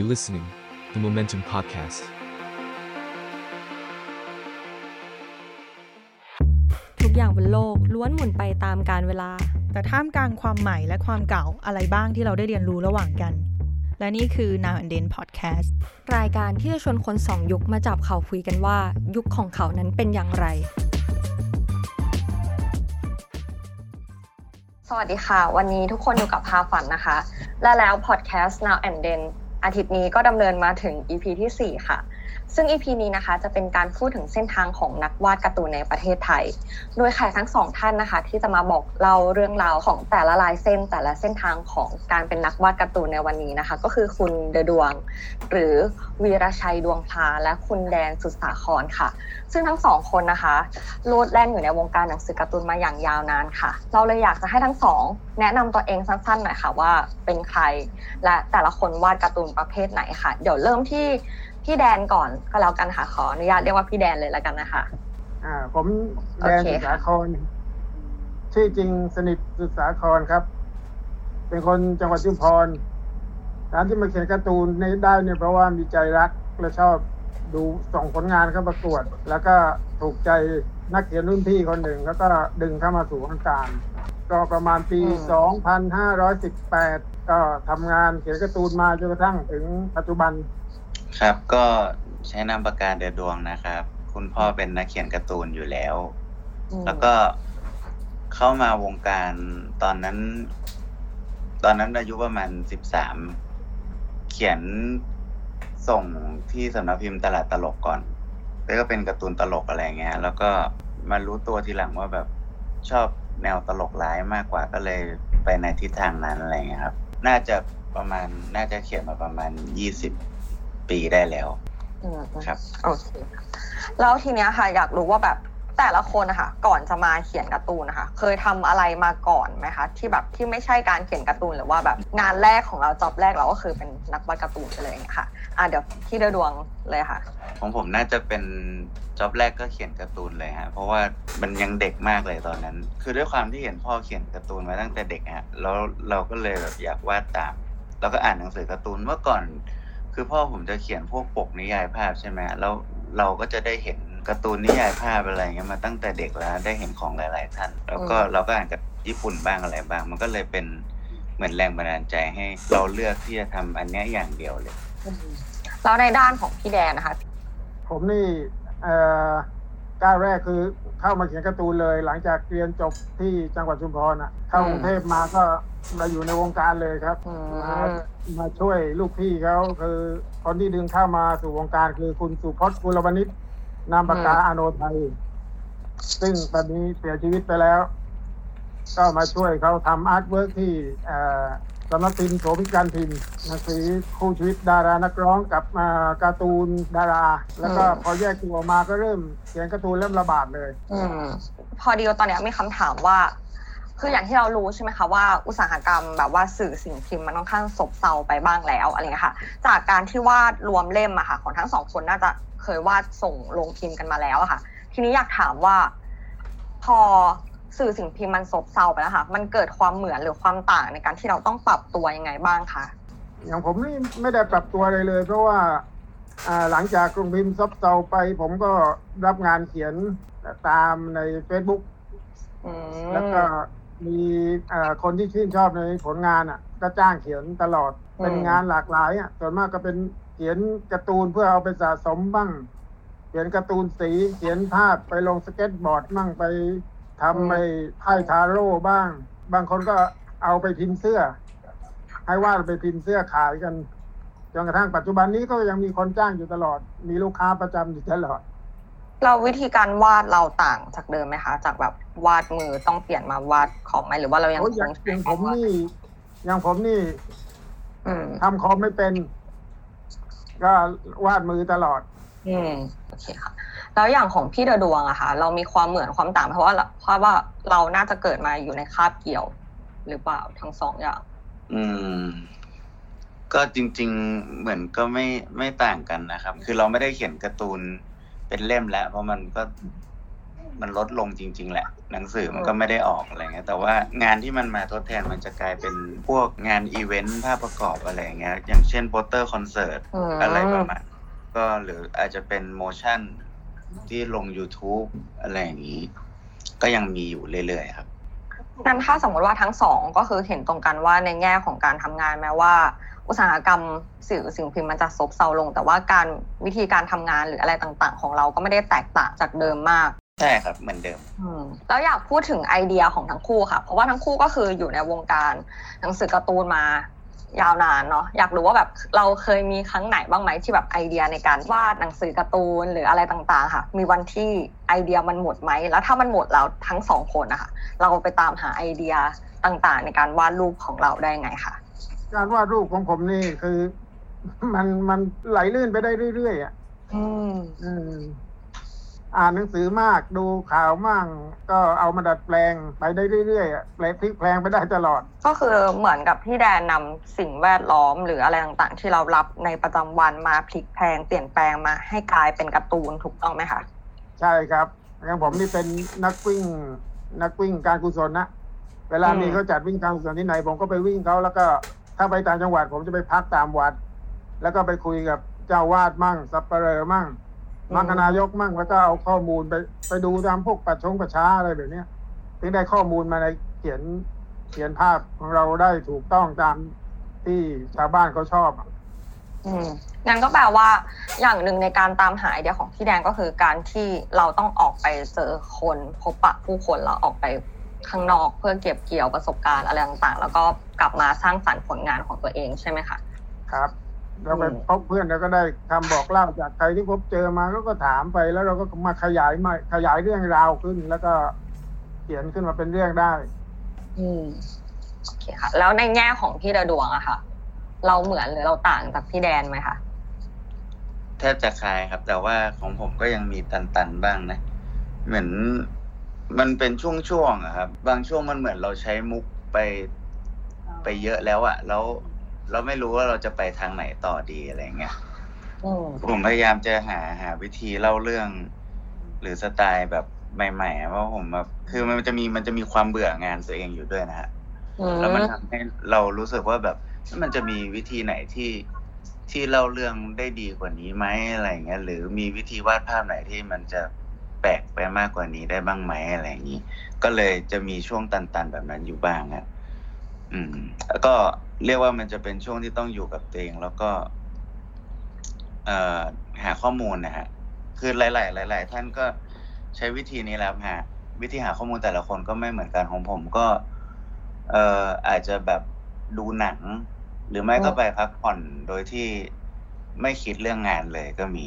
You listening, the Momentum Podcast. ทุกอย่างบนโลกล้วนหมุนไปตามกาลเวลา แต่ท่ามกลางความใหม่และความเก่าอะไรบ้างที่เราได้เรียนรู้ระหว่างกัน และนี่คือ Now and Then Podcast รายการที่จะชวนคนสองยุคมาจับเขาคุยกันว่า ยุคของเขานั้นเป็นอย่างไร สวัสดีค่ะ วันนี้ทุกคนอยู่กับพาฝันนะคะ และแล้วพอดแคสต์ Now and Then อาทิตย์นี้ก็ดำเนินมาถึง EP ที่ 4 ค่ะ ซึ่ง EP นี้นะคะจะเป็นการพูดถึงเส้นทางของนักวาดการ์ตูนในประเทศไทย โดยแขกทั้งสองท่านนะคะ ที่จะมาบอกเล่าเรื่องราวของแต่ละลายเส้น แต่ละเส้นทางของการเป็นนักวาดการ์ตูนในวันนี้นะคะ ก็คือคุณเดอดวง หรือวีรชัยดวงพาและคุณแดนสุดสาครค่ะ ซึ่งทั้งสองคนนะคะโลดแล่นอยู่ในวงการหนังสือการ์ตูนมาอย่างยาวนานค่ะ เราเลยอยากจะให้ทั้งสอง แนะนำตัวเองสั้นๆหน่อยค่ะว่าเป็นใคร และแต่ละคนวาดการ์ตูนประเภทไหนค่ะ เดี๋ยวเริ่มที่ พี่แดนก่อนก็แล้วกันค่ะขออนุญาตเรียกว่าพี่แดนเลยแล้วกันนะคะ อ่า ผมแดนโอเคสุสาค่ะครชื่อจริงสนิทสุสาครครับ เป็นคนจังหวัดชุมพรการที่มาเขียนการ์ตูนนี้ได้เนี่ยเพราะว่ามีใจรักและชอบดูส่งผลงานเข้าประกวด แล้วก็ถูกใจนักเขียนรุ่นพี่คนหนึ่ง แล้วก็ดึงเข้ามาสู่วงการ ก็ประมาณปี 2518 ก็ทำงานเขียนการ์ตูนมาจนกระทั่งถึงปัจจุบัน ครับก็ใช้นามปากกาเดือดวงนะครับ คุณพ่อเป็นนักเขียนการ์ตูนอยู่แล้วอืมแล้วก็เข้ามาวงการตอนนั้น ตอนนั้นอายุประมาณสิบสามเขียนส่งที่สำนักพิมพ์ตลาดตลกก่อน แล้วก็เป็นการ์ตูนตลกอะไรเงี้ย แล้วก็มารู้ตัวทีหลังว่าแบบชอบแนวตลกร้ายมากกว่าก็เลยไปในทิศทางนั้นอะไรเงี้ยครับ น่าจะประมาณน่าจะเขียนมาประมาณยี่สิบ ปีได้แล้วอืมครับโอเคค่ะแล้วทีเนี้ยค่ะ อยากรู้ว่าแบบแต่ละคนนะคะก่อนจะมาเขียนการ์ตูนนะคะ เคยทำอะไรมาก่อนไหมคะ ที่แบบที่ไม่ใช่การเขียนการ์ตูนหรือว่าแบบงานแรกของเราจ็อบแรกเราก็คือเป็นนักวาดการ์ตูนไปเลยอย่างเงี้ยค่ะอะเดี๋ยวพี่เดอดวงเลยค่ะ ของผมน่าจะเป็นจ็อบแรกก็เขียนการ์ตูนเลยฮะเพราะว่ามันยังเด็กมากเลยตอนนั้น คือด้วยความที่เห็นพ่อเขียนการ์ตูนมาตั้งแต่เด็กฮะแล้วเราก็เลยแบบอยากวาดตามแล้วก็อ่านหนังสือการ์ตูนเมื่อก่อน คือพ่อผมจะเขียนพวกปกนิยายภาพใช่ไหมแล้วเราก็จะได้เห็นการ์ตูนนิยายภาพอะไรเงี้ยมาตั้งแต่เด็กแล้วได้เห็นของหลาย ๆ ท่าน แล้วก็อืมเราก็อ่านกับญี่ปุ่นบ้างอะไรบ้าง มันก็เลยเป็นเหมือนแรงบันดาลใจให้เราเลือกที่จะทำอันเนี้ยอย่างเดียวเลยแล้วในด้านของพี่แดนนะคะ ผมนี่เอ่อก้าวแรกคือเข้ามาเขียนการ์ตูนเลย หลังจากเรียนจบที่จังหวัดชุมพรอะเข้ากรุงเทพมาก็ มาอยู่ในวงการเลยครับอืมมามาช่วยลูกพี่เขาคือคนที่ดึงเข้ามาสู่วงการคือคุณสุพจน์กุลวณิชนามปากกาอาโนไทย ซึ่งตอนนี้เสียชีวิตไปแล้ว ก็มาช่วยเขาทำ artwork ที่เอ่อสำนักพิมพ์โสภิการพิมพ์หนังสือคู่ชีวิตดารานักร้องกับอ่าการ์ตูนดารา แล้วก็อืมพอแยกตัวออกมาก็เริ่มเขียนการ์ตูนเริ่มระบาดเลยอืมพอดีว่าตอนเนี้ยมีคำถามว่า คืออย่างที่เรารู้ใช่ไหมคะว่าอุตสาหกรรมแบบว่าสื่อสิ่งพิมพ์มันค่อนข้างซบเซาไปบ้างแล้วอะไรเงี้ยค่ะ จากการที่วาดรวมเล่มอะค่ะ ของทั้งสองคนน่าจะเคยวาดส่งลงพิมพ์กันมาแล้วอะค่ะ ทีนี้อยากถามว่า พอสื่อสิ่งพิมพ์มันซบเซาไปแล้วค่ะ มันเกิดความเหมือนหรือความต่างในการที่เราต้องปรับตัวยังไงบ้างคะอย่างผมนี่ไม่ได้ปรับตัวเลยเลย เพราะว่าอ่าหลังจากกรุงพิมพ์ซบเซาไป ผมก็รับงานเขียนตามใน Facebook อืมแล้วก็ มีเอ่อคนที่ชื่นชอบในผลงานอะ ก็จ้างเขียนตลอดอืมเป็นงานหลากหลายอะส่วนมากก็เป็นเขียนการ์ตูนเพื่อเอาไปสะสมบ้าง เขียนการ์ตูนสี เขียนภาพไปลงสเก็ตบอร์ดบ้างไปทำไปไพ่ทาโร่บ้าง บางคนก็เอาไปพิมพ์เสื้อ ให้วาดไปพิมพ์เสื้อขายกันจนกระทั่งปัจจุบันนี้ก็ยังมีคนจ้างอยู่ตลอด มีลูกค้าประจำอยู่ตลอด เราวิธีการวาดเราต่างจากเดิมไหมคะ จากแบบวาดมือต้องเปลี่ยนมาวาดของไหมหรือว่าเรายังโอ้ยคอย่างงอย่างผมนี่อย่างผมนี่อืมทำคอมไม่เป็น ก็วาดมือตลอด อืมโอเคค่ะ แล้วอย่างของพี่เดอะดวงอะค่ะ เรามีความเหมือนความต่างเพราะว่าเราเพราะว่าเราน่าจะเกิดมาอยู่ในคาบเกี่ยว หรือเปล่าทั้งสองอย่าง อืม ก็จริง ๆ เหมือนก็ไม่ไม่ต่างกันนะครับ คือเราไม่ได้เขียนการ์ตูน เป็นเล่มแล้ว เพราะมันก็มันลดลงจริง ๆ แหละ หนังสือมันก็ไม่ได้ออกอะไรเงี้ยแต่ว่างานที่มันมาทดแทนมันจะกลายเป็นพวกงานอีเวนต์ภาพประกอบอะไรเงี้ยอย่างเช่นโปสเตอร์คอนเสิร์ตอืม อะไรประมาณก็หรืออาจจะเป็น motion ที่ลง YouTube อะไรอย่างนี้ ก็ยังมีอยู่เรื่อยๆครับ งั้นถ้าสมมติว่าทั้งสองก็คือเห็นตรงกันว่าในแง่ของการทำงานแม้ว่า อุตสาหกรรมสื่อสิ่งพิมพ์มันจะซบเซาลง แต่ว่าการวิธีการทำงานหรืออะไรต่างๆ ของเราก็ไม่ได้แตกต่างจากเดิมมากใช่ครับเหมือนเดิมอืมแล้วอยากพูดถึงไอเดียของทั้งคู่ค่ะ เพราะว่าทั้งคู่ก็คืออยู่ในวงการหนังสือการ์ตูนมา ยาวนานเนาะอยากรู้ว่าแบบเราเคยมีครั้งไหนบ้างไหมที่แบบไอเดียในการวาดหนังสือการ์ตูนหรืออะไรต่างๆ ค่ะ มีวันที่ไอเดียมันหมดไหมแล้วถ้ามันหมดแล้วทั้งสองคนนะคะเราไปตามหาไอเดียต่างๆ ในการวาดรูปของเราได้ไงคะการวาดรูปของผมนี่คือ มันมันไหลลื่นไปได้เรื่อยๆอะอืม อืมอ่านหนังสือมากดูข่าวมั่งก็เอามาดัดแปลงไปได้เรื่อยๆอะแปลพลิกแปลงไปได้ตลอด ก็คือเหมือนกับที่แดนนำสิ่งแวดล้อมหรืออะไรต่างๆ ที่เรารับในประจำวันมาพลิกแพลงเปลี่ยนแปลงมาให้กลายเป็นการ์ตูนถูกต้องไหมคะใช่ครับอย่างผมนี่เป็นนักวิ่งนักวิ่งการกุศลนะเวลาอืมมีเขาจัดวิ่งการกุศลที่ไหน ผมก็ไปวิ่งเขาแล้วก็ถ้าไปต่างจังหวัดผมจะไปพักตามวัด แล้วก็ไปคุยกับเจ้าวาดมั่งสับปะเหร่อมั่ง มังคนายกมั่งแล้วก็เอาข้อมูลไปไปดูตามพวกปัดชงประช้าอะไรแบบเนี้ยถึงได้ข้อมูลมาในเขียนเขียนภาพของเราได้ถูกต้องตามที่ชาวบ้านเขาชอบอะอืมงั้นก็แปลว่าอย่างหนึ่งในการตามหาไอเดียของพี่แดงก็คือการที่เราต้องออกไปเจอคนพบปะผู้คนแล้วออกไปข้างนอกเพื่อเก็บเกี่ยวประสบการณ์อะไรต่างๆ แล้วก็กลับมาสร้างสรรค์ผลงานของตัวเองใช่ไหมคะ ครับ เราไปอืมพบเพื่อนเราก็ได้คำบอกเล่าจากใครที่พบเจอมาก็ก็ถามไปแล้วเราก็มาขยายมาขยายเรื่องราวขึ้น แล้วก็เขียนขึ้นมาเป็นเรื่องได้ อืมโอเคค่ะ แล้วในแง่ของพี่ดาดวงอะค่ะ เราเหมือนหรือเราต่างจากพี่แดนไหมคะแทบจะคล้ายครับ แต่ว่าของผมก็ยังมีตันๆบ้างนะ เหมือนมันเป็นช่วงๆอะครับ บางช่วงมันเหมือนเราใช้มุกไปไปเยอะแล้วอะแล้ว เราไม่รู้ว่าเราจะไปทางไหนต่อดีอะไรเงี้ยอืมผมพยายามจะหาหาวิธีเล่าเรื่อง หรือสไตล์แบบใหม่ๆอะเพราะผมแบบคือมันจะมีมันจะมีความเบื่องานตัวเองอยู่ด้วยนะฮะอืมแล้วมันทำให้เรารู้สึกว่าแบบมันจะมีวิธีไหนที่ที่เล่าเรื่องได้ดีกว่านี้ไหมอะไรเงี้ยหรือมีวิธีวาดภาพไหนที่มันจะแปลกไปมากกว่านี้ได้บ้างไหมอะไรอย่างนี้ ก็เลยจะมีช่วงตันๆแบบนั้นอยู่บ้างอะอืม แล้วก็ เรียกว่ามันจะเป็นช่วงที่ต้องอยู่กับตัวเอง แล้วก็เออหาข้อมูลนะฮะคือหลาย ๆ หลาย ๆ ท่านก็ใช้วิธีนี้แล้วฮะวิธีหาข้อมูลแต่ละคนก็ไม่เหมือนกันของผมก็ เอ่ออาจจะแบบดูหนัง หรือไม่ก็ไปพักผ่อนโดยที่ไม่คิดเรื่องงานเลยก็มี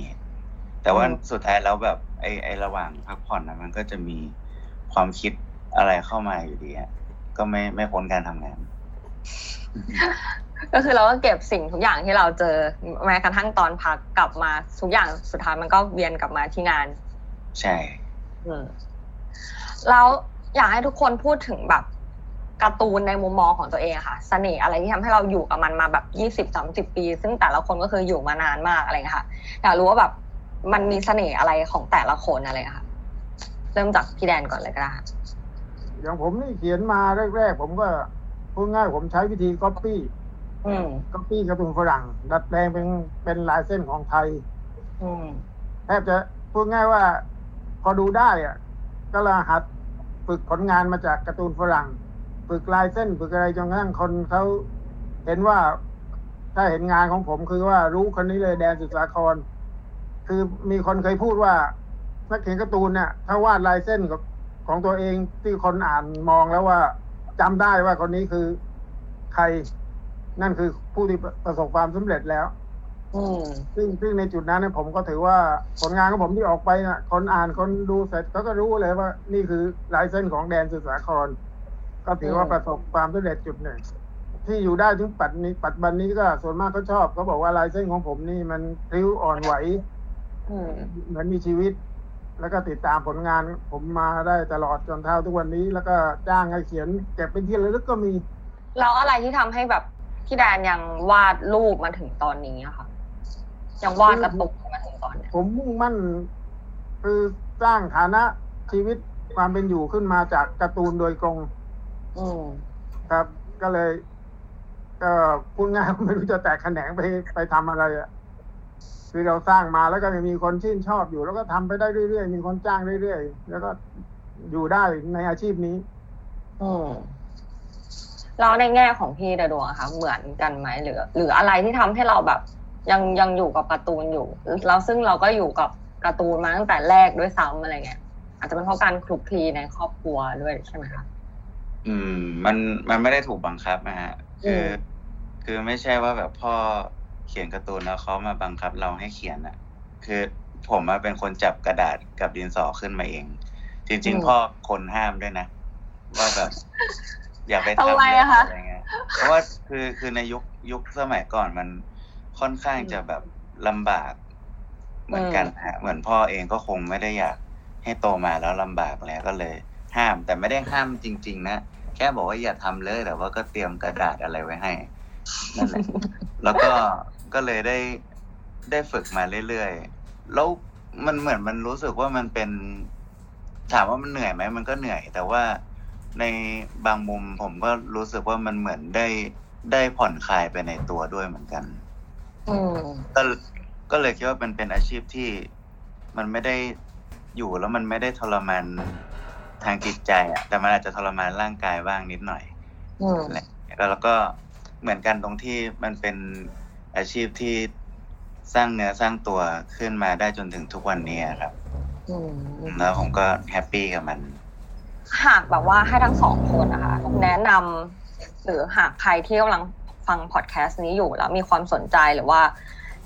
แต่ว่าสุดท้ายแล้วแบบไอ้ไอ้ระหว่างพักผ่อนนะมันก็จะมีความคิดอะไรเข้ามาอยู่ดีฮะก็ไม่ไม่พ้นการทำงาน ก็คือเราก็เก็บสิ่งทุกอย่างที่เราเจอแม้กระทั่งตอนพักกลับมาทุกอย่างสุดท้ายมันก็เวียนกลับมาที่งาน ใช่อืมแล้วอยากให้ทุกคนพูดถึงแบบการ์ตูนในมุมมองของตัวเองอะค่ะเสน่ห์อะไรที่ทำให้เราอยู่กับมันมาแบบยี่สิบสามสิบปี ซึ่งแต่ละคนก็คืออยู่มานานมากอะไรเงี้ยค่ะอยากรู้ว่าแบบมันมีเสน่ห์อะไรของแต่ละคนอะไรอะค่ะ เริ่มจากพี่แดนก่อนเลยก็ได้ค่ะอย่างผมนี่เขียนมาแรกๆผมก็ พูดง่ายผมใช้วิธีก๊อปปี้อืมก๊อปปี้การ์ตูนฝรั่ง ดัดแปลงเป็นเป็นลายเส้นของไทยอืมแทบจะพูดง่ายว่า พอดูได้อะก็ละหัดฝึกผลงานมาจากการ์ตูนฝรั่ง ฝึกลายเส้นฝึกอะไรจนกระทั่งคนเขาเห็นว่าถ้าเห็นงานของผมคือว่ารู้คนนี้เลยแดนสุดสาคร คือมีคนเคยพูดว่านักเขียนการ์ตูนเนี่ยถ้าวาดลายเส้นของของตัวเองที่คนอ่านมองแล้วว่า จำได้ว่าคนนี้คือใครนั่นคือผู้ที่ประสบความสำเร็จแล้วอืมซึ่งซึ่งในจุดนั้นเนี่ยผมก็ถือว่าผลงานของผมที่ออกไปน่ะคนอ่านคนดูเสร็จเขาก็รู้เลยว่า นี่คือลายเส้นของแดนสุดสาคร ก็ถือว่าอืมประสบความสำเร็จจุดหนึ่ง ที่อยู่ได้ถึงปัจจุบันนี้ปัจจุบันนี้ก็ส่วนมากเขาชอบเขาบอกว่าลายเส้นของผมนี่มันพริ้วอ่อนไหวอืมเหมือนมีชีวิต แล้วก็ติดตามผลงานผมมาได้ตลอดจนเท่าทุกวันนี้ แล้วก็จ้างให้เขียนเก็บเป็นที่ระลึกก็มี แล้วอะไรที่ทำให้แบบพี่แดนยังวาดรูปมาถึงตอนนี้อะค่ะ ยังวาดการ์ตูนมาถึงตอนเนี้ยผมมุ่งมั่น คือสร้างฐานะชีวิตความเป็นอยู่ขึ้นมาจากการ์ตูนโดยตรงอืมครับ ก็เลยก็พูดง่ายๆไม่รู้จะแตกแขนงไปไปทำอะไรอะ คือเราสร้างมาแล้วก็มีคนชื่นชอบอยู่ แล้วก็ทำไปได้เรื่อยๆ มีคนจ้างเรื่อยๆ แล้วก็อยู่ได้ในอาชีพนี้ อืมแล้วในแง่ของพี่ดาดวงอะคะเหมือนกันไหมหรือ หรืออะไรที่ทำให้เราแบบ ยังยังอยู่กับการ์ตูนอยู่แล้วซึ่งเราก็อยู่กับการ์ตูนมาตั้งแต่แรกด้วยซ้ำอะไรเงี้ยอาจจะเป็นเพราะการคลุกคลีในครอบครัวด้วยใช่ไหมคะอืม มันมันไม่ได้ถูกบังคับนะฮะคือมคือไม่ใช่ว่าแบบพ่อ เขียนการ์ตูนแล้วเขามาบังคับเราให้เขียนอะคือผมมาเป็นคนจับกระดาษกับดินสอขึ้นมาเอง จริง ๆ พ่อคนห้ามด้วยนะว่าแบบอย่าไปทำทำไมเลยอะคะอะไรเงี้ยเพราะว่าคือคือในยุคยุคสมัยก่อนมันค่อนข้างจะแบบลำบาก เหมือนกันฮะเหมือนพ่อเองก็คงไม่ได้อยากให้โตมาแล้วลำบากแล้วก็เลย ห้ามแต่ไม่ได้ห้ามจริง ๆ นะแค่บอกว่าอย่าทำเลยแต่ว่าก็เตรียมกระดาษอะไรไว้ให้นั่นแหละแล้วก็ ก็เลยได้ได้ฝึกมาเรื่อยๆ แล้วมันเหมือนมันรู้สึกว่ามันเป็น ถามว่ามันเหนื่อยไหมมันก็เหนื่อย แต่ว่าในบางมุมผมก็รู้สึกว่ามันเหมือนได้ได้ผ่อนคลายไปในตัวด้วยเหมือนกันอืมก็ก็เลยคิดว่ามันเป็นอาชีพที่มันไม่ได้อยู่แล้วมันไม่ได้ทรมานทางจิตใจอะแต่มันอาจจะทรมานร่างกายบ้างนิดหน่อยอืมแหละแล้วแล้วก็เหมือนกันตรงที่มันเป็น อาชีพที่สร้างเนื้อสร้างตัวขึ้นมาได้จนถึงทุกวันนี้อะครับอืมแล้วผมก็ happy กับมัน หากแบบว่าให้ทั้งสองคนนะคะแนะนำหรือหากใครที่กำลังฟังพอดแคสต์นี้อยู่แล้วมีความสนใจหรือว่า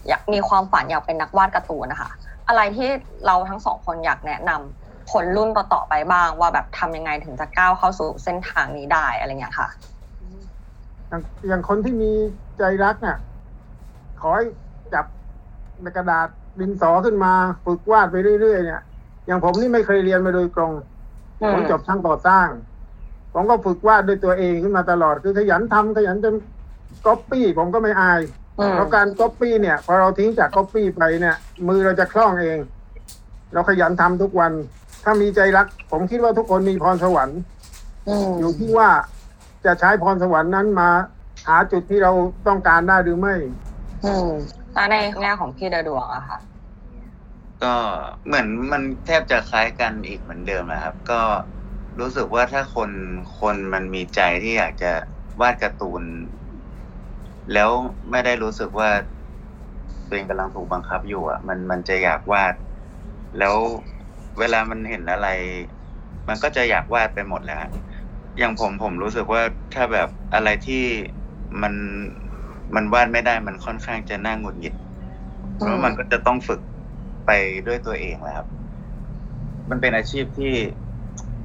อยากมีความฝันอยากเป็นนักวาดการ์ตูนนะคะ อะไรที่เราทั้งสองคนอยากแนะนำคนรุ่นต่อๆไปบ้าง ว่าแบบทำยังไงถึงจะก้าวเข้าสู่เส้นทางนี้ได้อะไรเงี้ยค่ะ อย่างอย่างคนที่มีใจรักเนี่ย ขอให้จับในกระดาษดินสอขึ้นมาฝึกวาดไปเรื่อยๆเนี่ย อย่างผมนี่ไม่เคยเรียนมาโดยตรงอืมผมจบช่างก่อสร้าง ผมก็ฝึกวาดด้วยตัวเองขึ้นมาตลอด คือขยันทำขยันจนก๊อปปี้ผมก็ไม่อายอืมเพราะการก๊อปปี้เนี่ย พอเราทิ้งจากก๊อปปี้ไปเนี่ย มือเราจะคล่องเอง เราขยันทำทุกวัน ถ้ามีใจรัก ผมคิดว่าทุกคนมีพรสวรรค์อืมอยู่ที่ว่าจะใช้พรสวรรค์นั้นมา หาจุดที่เราต้องการได้หรือไม่ อืมแล้วในแง่ของพี่เดาดวงอะค่ะ ก็เหมือนมันแทบจะคล้ายกันอีกเหมือนเดิมนะครับ ก็รู้สึกว่าถ้าคนคนมันมีใจที่อยากจะวาดการ์ตูน แล้วไม่ได้รู้สึกว่าตัวเองกำลังถูกบังคับอยู่อะ มันมันจะอยากวาด แล้วเวลามันเห็นอะไร มันก็จะอยากวาดไปหมดแล้วฮะอย่างผมผมรู้สึกว่าถ้าแบบอะไรที่มัน มันวาดไม่ได้มันค่อนข้างจะน่าหงุดหงิดเพราะมันก็จะต้องฝึกไปด้วยตัวเองแหละครับ มันเป็นอาชีพที่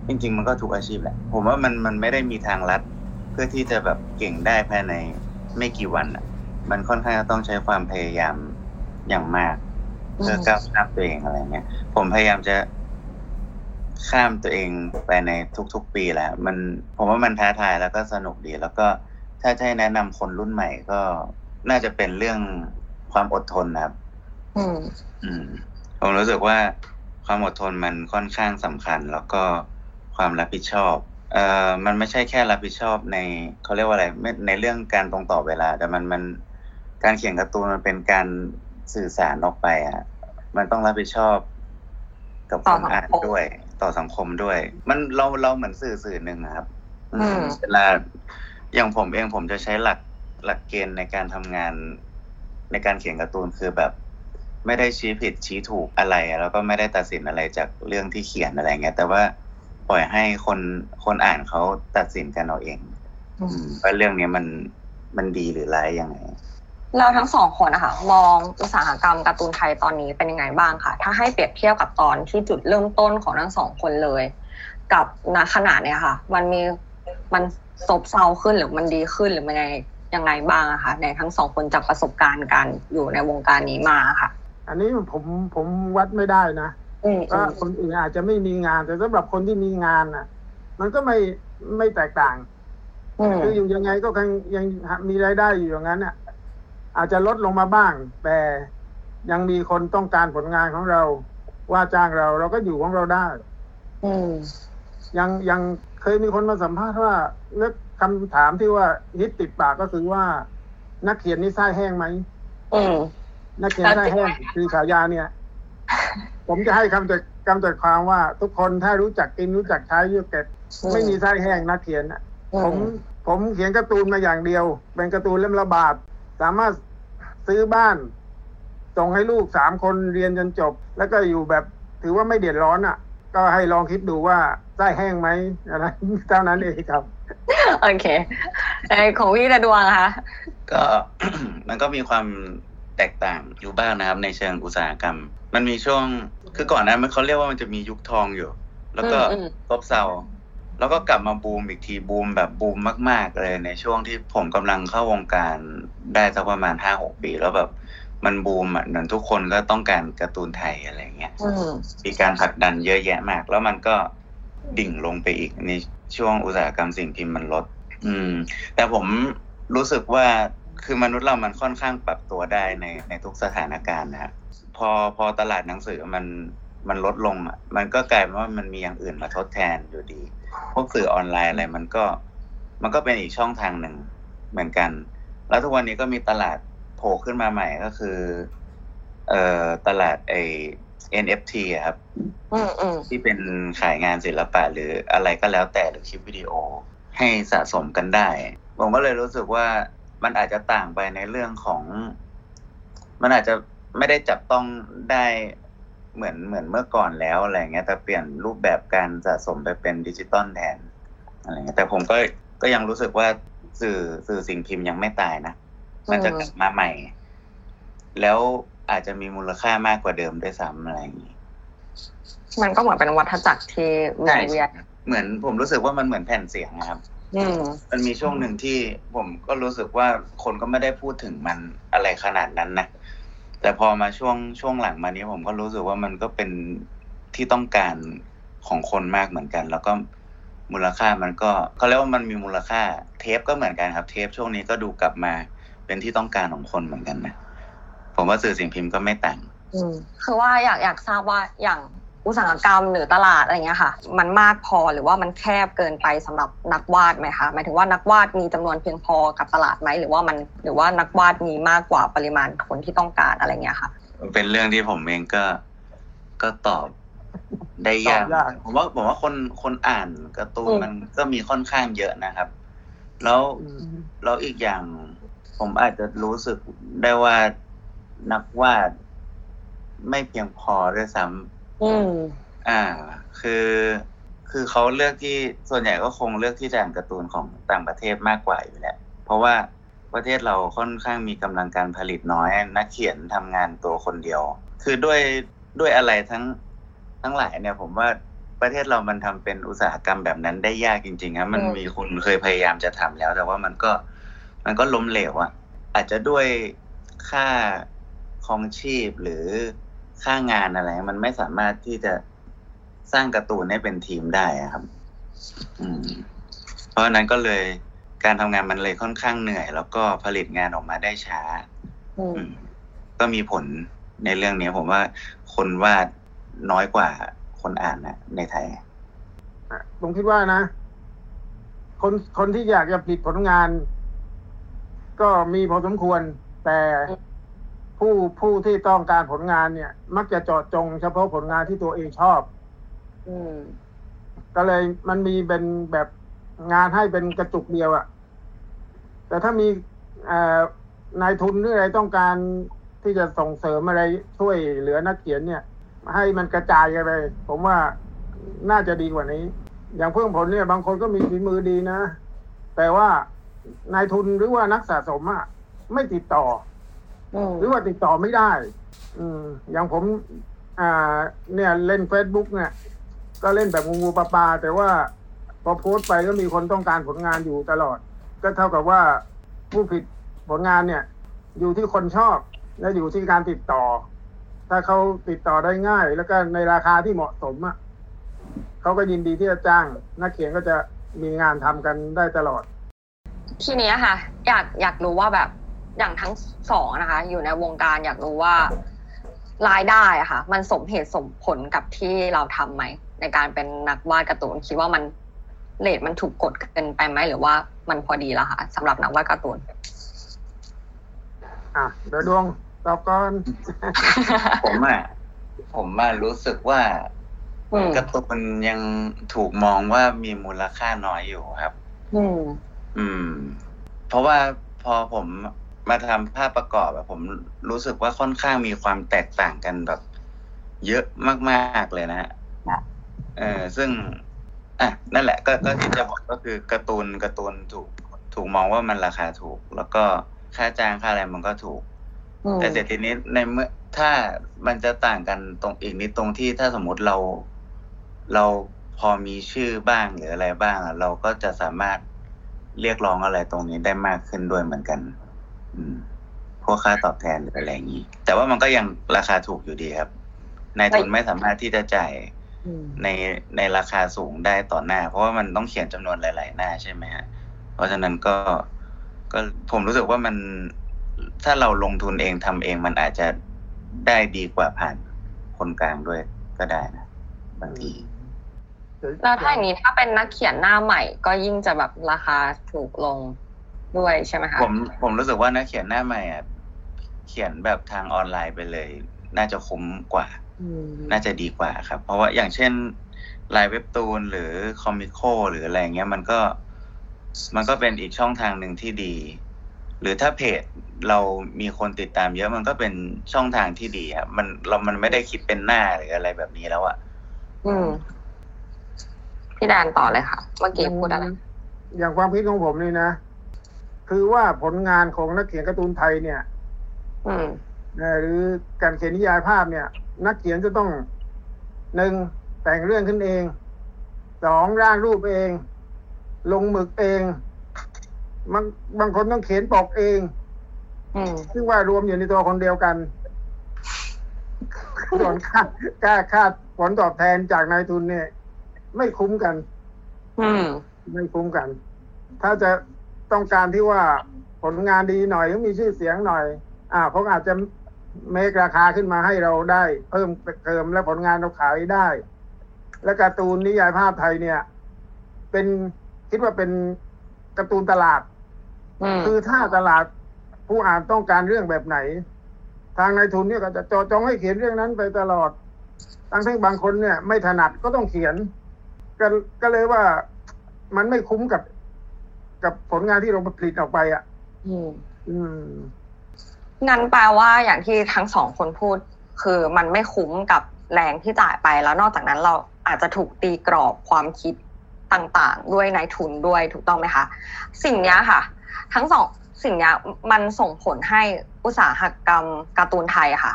จริง ๆ มันก็ทุกอาชีพแหละ ผมว่ามันมันไม่ได้มีทางลัด เพื่อที่จะแบบเก่งได้ภายในไม่กี่วันอะ มันค่อนข้างจะต้องใช้ความพยายามอย่างมากเพื่อก้าวข้ามตัวเองอะไรเงี้ย ผมพยายามจะข้ามตัวเองไปในทุก ๆ ปีแหละมันผมว่ามันท้าทายแล้วก็สนุกดีแล้วก็ ถ้าจะให้แนะนำคนรุ่นใหม่ก็น่าจะเป็นเรื่องความอดทนนะครับ อืม อืม ผมรู้สึกว่าความอดทนมันค่อนข้างสำคัญ แล้วก็ความรับผิดชอบ เอ่อ มันไม่ใช่แค่รับผิดชอบในเขาเรียกว่าอะไรไม่ในเรื่องการตรงต่อเวลา แต่มันมันการเขียนการ์ตูนมันเป็นการสื่อสารออกไปอะ มันต้องรับผิดชอบกับต่คอนสังคมอ่านด้วย ต่อสังคมด้วย มันเราเราเหมือนสื่อสื่อหนึ่งอะครับอืมเวลา อย่างผมเองผมจะใช้หลักหลักเกณฑ์ในการทำงานในการเขียนการ์ตูนคือแบบ ไม่ได้ชี้ผิดชี้ถูกอะไร แล้วก็ไม่ได้ตัดสินอะไรจากเรื่องที่เขียนอะไรเงี้ยแต่ว่าปล่อยให้คนคนอ่านเขาตัดสินกันเอาเองอืมอืมว่าเรื่องเนี้ยมันมันดีหรือร้ายยังไง เราทั้งสองคนนะคะมองอุตสาหกรรมการ์ตูนไทยตอนนี้เป็นยังไงบ้างคะถ้าให้เปรียบเทียบกับตอนที่จุดเริ่มต้นของทั้งสองคนเลย กับณขณะเนี้ยค่ะ มันมี มันซบเซาขึ้นหรือมันดีขึ้นหรือมันยังไงยังไงบ้างอะคะในทั้งสองคนจากประสบการณ์การอยู่ในวงการนี้มาค่ะ อันนี้ผมผมวัดไม่ได้นะอืมว่าคนอื่นอาจจะไม่มีงาน แต่สำหรับคนที่มีงานน่ะ มันก็ไม่ไม่แตกต่างอืมคืออยู่ยังไงก็ยังยังมีรายได้อยู่อย่างนั้นน่ะ อาจจะลดลงมาบ้าง แต่ยังมีคนต้องการผลงานของเรา ว่าจ้างเราเราก็อยู่ของเราได้อืมยังยัง เคยมีคนมาสัมภาษณ์ว่าเลือกคำถามที่ว่าฮิตติดปากก็คือว่า นักเขียนนี่ไส้แห้งไหมอืมนักเขียนไส้แห้งคือฉายาเนี่ย ผมจะให้คำจัดคำจัดความว่า ทุกคนถ้ารู้จักกินรู้จักใช้รู้จักเก็บอืมไม่มีไส้แห้งนักเขียนน่ะอืผมผมเขียนการ์ตูนมาอย่างเดียว เป็นการ์ตูนเล่มละบาท สามารถซื้อบ้านส่งให้ลูกสามคนเรียนจนจบ แล้วก็อยู่แบบถือว่าไม่เดือดร้อนอะ ก็ให้ลองคิดดูว่าไส้แห้งไหมอะไรเท่านั้นเองครับ โอเคเอ้ยของพี่ระดวงคะก็มันก็มีความแตกต่างอยู่บ้างนะครับ ในเชิงอุตสาหกรรม มันมีช่วงคือก่อนหนั้านมันเขาเรียกว่ามันจะมียุคทองอยู่ แล้วก็อืมอืมซบเซาแล้วก็กลับมาบูมอีกทีบูมแบบบูมมาก ๆ เลยในช่วงที่ผมกำลังเข้าวงการได้สักประมาณห้าหกปี แล้วแบบ มันบูมอะเหมือนทุกคนก็ต้องการการ์ตูนไทยอะไรเงี้ยอืมมีการผลักดันเยอะแยะมาก แล้วมันก็ดิ่งลงไปอีกในช่วงอุตสาหกรรมสิ่งพิมพ์มันลด อืม แต่ผมรู้สึกว่าคือมนุษย์เรามันค่อนข้างปรับตัวได้ในในทุกสถานการณ์นะครับพอพอตลาดหนังสือมันมันลดลงอะมันก็กลายเป็นว่ามันมีอย่างอื่นมาทดแทนอยู่ดี พวกสื่อออนไลน์อะไรมันก็ มันก็เป็นอีกช่องทางหนึ่งเหมือนกัน แล้วทุกวันนี้ก็มีตลาด โผล่ขึ้นมาใหม่ก็คือ เอ่อตลาดไอ NFT อะครับอืมอืมที่เป็นขายงานศิลปะ หรืออะไรก็แล้วแต่หรือคลิปวิดีโอให้สะสมกันได้ ผมก็เลยรู้สึกว่ามันอาจจะต่างไปในเรื่องของ มันอาจจะไม่ได้จับต้องได้เหมือนเหมือนเมื่อก่อนแล้วอะไรเงี้ยแต่เปลี่ยนรูปแบบการสะสมไปเป็นดิจิตอลแทนอะไรเงี้ยแต่ผมก็ก็ยังรู้สึกว่าสื่อสื่อสิ่งพิมพ์ยังไม่ตายนะ มันจะกลับมาใหม่ แล้วอาจจะมีมูลค่ามากกว่าเดิมด้วยซ้ำอะไรอย่างนี้ มันก็เหมือนเป็นวัฏจักรที่หมุนเวียนเหมือนผมรู้สึกว่ามันเหมือนแผ่นเสียงนะครับอืมมันมีช่วงหนึ่งที่ผมก็รู้สึกว่าคนก็ไม่ได้พูดถึงมันอะไรขนาดนั้นนะแต่พอมาช่วงช่วงหลังมานี้ผมก็รู้สึกว่ามันก็เป็นที่ต้องการของคนมากเหมือนกัน แล้วก็มูลค่ามันก็เขาเรียกว่ามันมีมูลค่า เทปก็เหมือนกันครับ เทปช่วงนี้ก็ดูกลับมา เป็นที่ต้องการของคนเหมือนกันนะผมว่าสื่อสิ่งพิมพ์ก็ไม่ต่างอืมคือว่าอยากอยากทราบว่าอย่างอุตสาหกรรมหรือตลาดอะไรเงี้ยค่ะ มันมากพอหรือว่ามันแคบเกินไปสำหรับนักวาดไหมคะหมายถึงว่านักวาดมีจำนวนเพียงพอกับตลาดไหมหรือว่ามันหรือว่านักวาดมีมากกว่าปริมาณคนที่ต้องการอะไรเงี้ยค่ะ เป็นเรื่องที่ผมเองก็ก็ตอบได้ยากตอบยากผมว่าผมว่าคนคนอ่านการ์ตูนอืมมันก็มีค่อนข้างเยอะนะครับ แล้วอืมแล้วอีกอย่าง ผมอาจจะรู้สึกได้ว่านักวาดไม่เพียงพอด้วยซ้ำอืมอ่า คือ คือเขาเลือกที่ส่วนใหญ่ก็คงเลือกที่จะอ่านการ์ตูนของต่างประเทศมากกว่าอยู่แล้วเพราะว่าประเทศเราค่อนข้างมีกำลังการผลิตน้อยนักเขียนทำงานตัวคนเดียว คือด้วยด้วยอะไรทั้งทั้งหลายเนี่ย ผมว่าประเทศเรามันทำเป็นอุตสาหกรรมแบบนั้นได้ยากจริงๆครับมันอืมมีคนเคยพยายามจะทำแล้ว แต่ว่ามันก็ มันก็ล้มเหลวอะอาจจะด้วยค่าครองชีพหรือค่างานอะไร มันไม่สามารถที่จะสร้างการ์ตูนให้เป็นทีมได้อะครับ อืม เพราะฉะนั้นก็เลยการทำงานมันเลยค่อนข้างเหนื่อย แล้วก็ผลิตงานออกมาได้ช้าอืมอืมก็มีผลในเรื่องนี้ผมว่าคนวาดน้อยกว่าคนอ่านนะในไทยผมคิดว่านะ คนคนที่อยากจะผลิตผลงาน ก็มีพอสมควร แต่ผู้ผู้ที่ต้องการผลงานเนี่ย มักจะเจาะจงเฉพาะผลงานที่ตัวเองชอบ อืมก็เลยมันมีเป็นแบบงานให้เป็นกระจุกเดียวอะแต่ถ้ามีเอ่อนายทุนหรืออะไรต้องการที่จะส่งเสริมอะไรช่วยเหลือนักเขียนเนี่ย ให้มันกระจายกันไป ผมว่าน่าจะดีกว่านี้ อย่างเพิ่งผลเนี่ย บางคนก็มีฝีมือดีนะ แต่ว่า นายทุนหรือว่านักสะสมอะไม่ติดต่ออืมหรือว่าติดต่อไม่ได้ อืมอย่างผม อ่า เนี่ยเล่น Facebook เนี่ย ก็เล่นแบบงูงูปลาปลาแต่ว่าพอโพสต์ไปก็มีคนต้องการผลงานอยู่ตลอด ก็เท่ากับว่าผู้ผิดผลงานเนี่ย อยู่ที่คนชอบ และอยู่ที่การติดต่อ ถ้าเขาติดต่อได้ง่าย แล้วก็ในราคาที่เหมาะสมอะเขาก็ยินดีที่จะจ้าง นักเขียนก็จะมีงานทำกันได้ตลอด ทีเนี้ยค่ะ อยากอยากรู้ว่าแบบอย่างทั้งสองนะคะ อยู่ในวงการอยากรู้ว่ารายได้อะค่ะ มันสมเหตุสมผลกับที่เราทำไหม ในการเป็นนักวาดการ์ตูนคิดว่ามันเลทมันถูกกดเกินไปไหมหรือว่ามันพอดีแล้วคะสำหรับนักวาดการ์ตูนอะเดี๋ยวดวงตอบก่อนผมอะผมอะรู้สึกว่าอืมการ์ตูนยังถูกมองว่ามีมูลค่าน้อยอยู่ครับ อืม อืม เพราะว่าพอผมมาทำภาพประกอบอะผมรู้สึกว่าค่อนข้างมีความแตกต่างกันแบบ เยอะมากๆเลยนะฮะเออซึ่ง อะ นั่นแหละ ก็ก็ที่จะบอกก็คือการ์ตูนการ์ตูนถูกถูกมองว่ามันราคาถูก แล้วก็ค่าจ้างค่าอะไรมันก็ถูกอืมแต่เสร็จทีนี้ในเมื่อถ้ามันจะต่างกันตรงอีกนิดตรงที่ถ้าสมมติเราเราพอมีชื่อบ้างหรืออะไรบ้างอะเราก็จะสามารถ เรียกร้องอะไรตรงนี้ได้มากขึ้นด้วยเหมือนกัน อืม พวกค่าตอบแทนหรืออะไรอย่างนี้ แต่ว่ามันก็ยังราคาถูกอยู่ดีครับ นายทุนไม่สามารถที่จะจ่ายอืมในในราคาสูงได้ต่อหน้า เพราะว่ามันต้องเขียนจำนวนหลาย ๆ หน้าใช่ไหมฮะ เพราะฉะนั้นก็ก็ผมรู้สึกว่ามันถ้าเราลงทุนเองทำเองมันอาจจะได้ดีกว่าผ่านคนกลางด้วยก็ได้นะบางที แล้วถ้าอย่างนี้ถ้าเป็นนักเขียนหน้าใหม่ ก็ยิ่งจะแบบราคาถูกลงด้วยใช่ไหมคะผมผมรู้สึกว่านักเขียนหน้าใหม่อะเขียนแบบทางออนไลน์ไปเลย น่าจะคุ้มกว่าอืมน่าจะดีกว่าครับ เพราะว่าอย่างเช่นลายเว็บตูนหรือคอมิโคหรืออะไรเงี้ยมันก็มันก็เป็นอีกช่องทางหนึ่งที่ดี หรือถ้าเพจเรามีคนติดตามเยอะมันก็เป็นช่องทางที่ดีครับมันเรามันไม่ได้คิดเป็นหน้าหรืออะไรแบบนี้แล้วอะอืม พี่แดนต่อเลยค่ะ เมื่อกี้พูดอะไร อย่างความคิดของผมนี่นะ คือว่าผลงานของนักเขียนการ์ตูนไทยเนี่ย อืมเอ่อหรือการเขียนนิยายภาพเนี่ย นักเขียนจะต้องหนึ่งแต่งเรื่องขึ้นเองสองร่างรูปเอง ลงหมึกเองบางบางคนต้องเขียนปกเองอืมซึ่งว่ารวมอยู่ในตัวคนเดียวกันส่วนค่าค่าค่าผลตอบแทนจากนายทุนเนี่ย ไม่คุ้มกัน อืมไม่คุ้มกัน ถ้าจะต้องการที่ว่าผลงานดีหน่อยหรือมีชื่อเสียงหน่อย อ่าเขาอาจจะเมกราคาขึ้นมาให้เราได้ เพิ่มเติมและผลงานเราขายได้ และการ์ตูนนิยายภาพไทยเนี่ย เป็นคิดว่าเป็นการ์ตูนตลาดอืมคือถ้าตลาดผู้อ่านต้องการเรื่องแบบไหน ทางนายทุนเนี่ยก็จะเจอจองให้เขียนเรื่องนั้นไปตลอดทั้งที่บางคนเนี่ย ไม่ถนัดก็ต้องเขียน ก็ก็เลยว่ามันไม่คุ้มกับ กับผลงานที่เราผลิตออกไปอะ อืม อืมงั้นแปลว่าอย่างที่ทั้งสองคนพูด คือมันไม่คุ้มกับแรงที่จ่ายไปแล้วนอกจากนั้นเราอาจจะถูกตีกรอบความคิดต่างๆ ด้วยนายทุนด้วยถูกต้องไหมคะ สิ่งเนี้ยค่ะ ทั้งสองสิ่งเนี้ยมันส่งผลให้อุตสาหกรรมการ์ตูนไทยอะค่ะ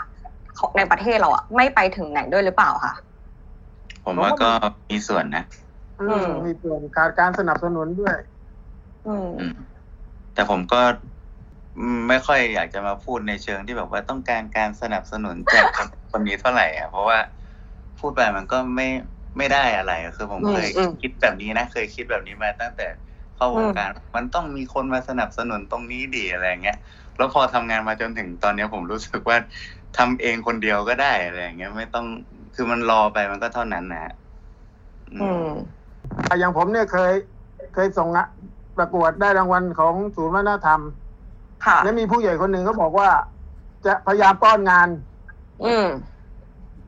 ของในประเทศเราอะไม่ไปถึงไหนด้วยหรือเปล่าคะ ผมว่าก็มีส่วนนะอือืมมมีส่วนขาดการสนับสนุนด้วยอืมอืมแต่ผมก็ไม่ค่อยอยากจะมาพูดในเชิงที่แบบว่าต้องการการสนับสนุนจากคนคนนี้เท่าไหร่อะเพราะว่าพูดไปมันก็ไม่ไม่ได้อะไรคือผมเคยอืมอืมคิดแบบนี้นะเคยคิดแบบนี้มาตั้งแต่เข้าวงการ มันต้องมีคนมาสนับสนุนตรงนี้ดีอะไรเงี้ยแล้วพอทำงานมาจนถึงตอนเนี้ยผมรู้สึกว่าทำเองคนเดียวก็ได้อะไรอย่างเงี้ยไม่ต้อง คือมันรอไปมันก็เท่านั้นนะฮะอือืมมอย่างผมเนี่ยเคย เคยส่งอะประกวดได้รางวัลของศูนย์วัฒนธรรม ค่ะ แล้วมีผู้ใหญ่คนหนึ่งเขาบอกว่า จะพยายามป้อนงาน อืม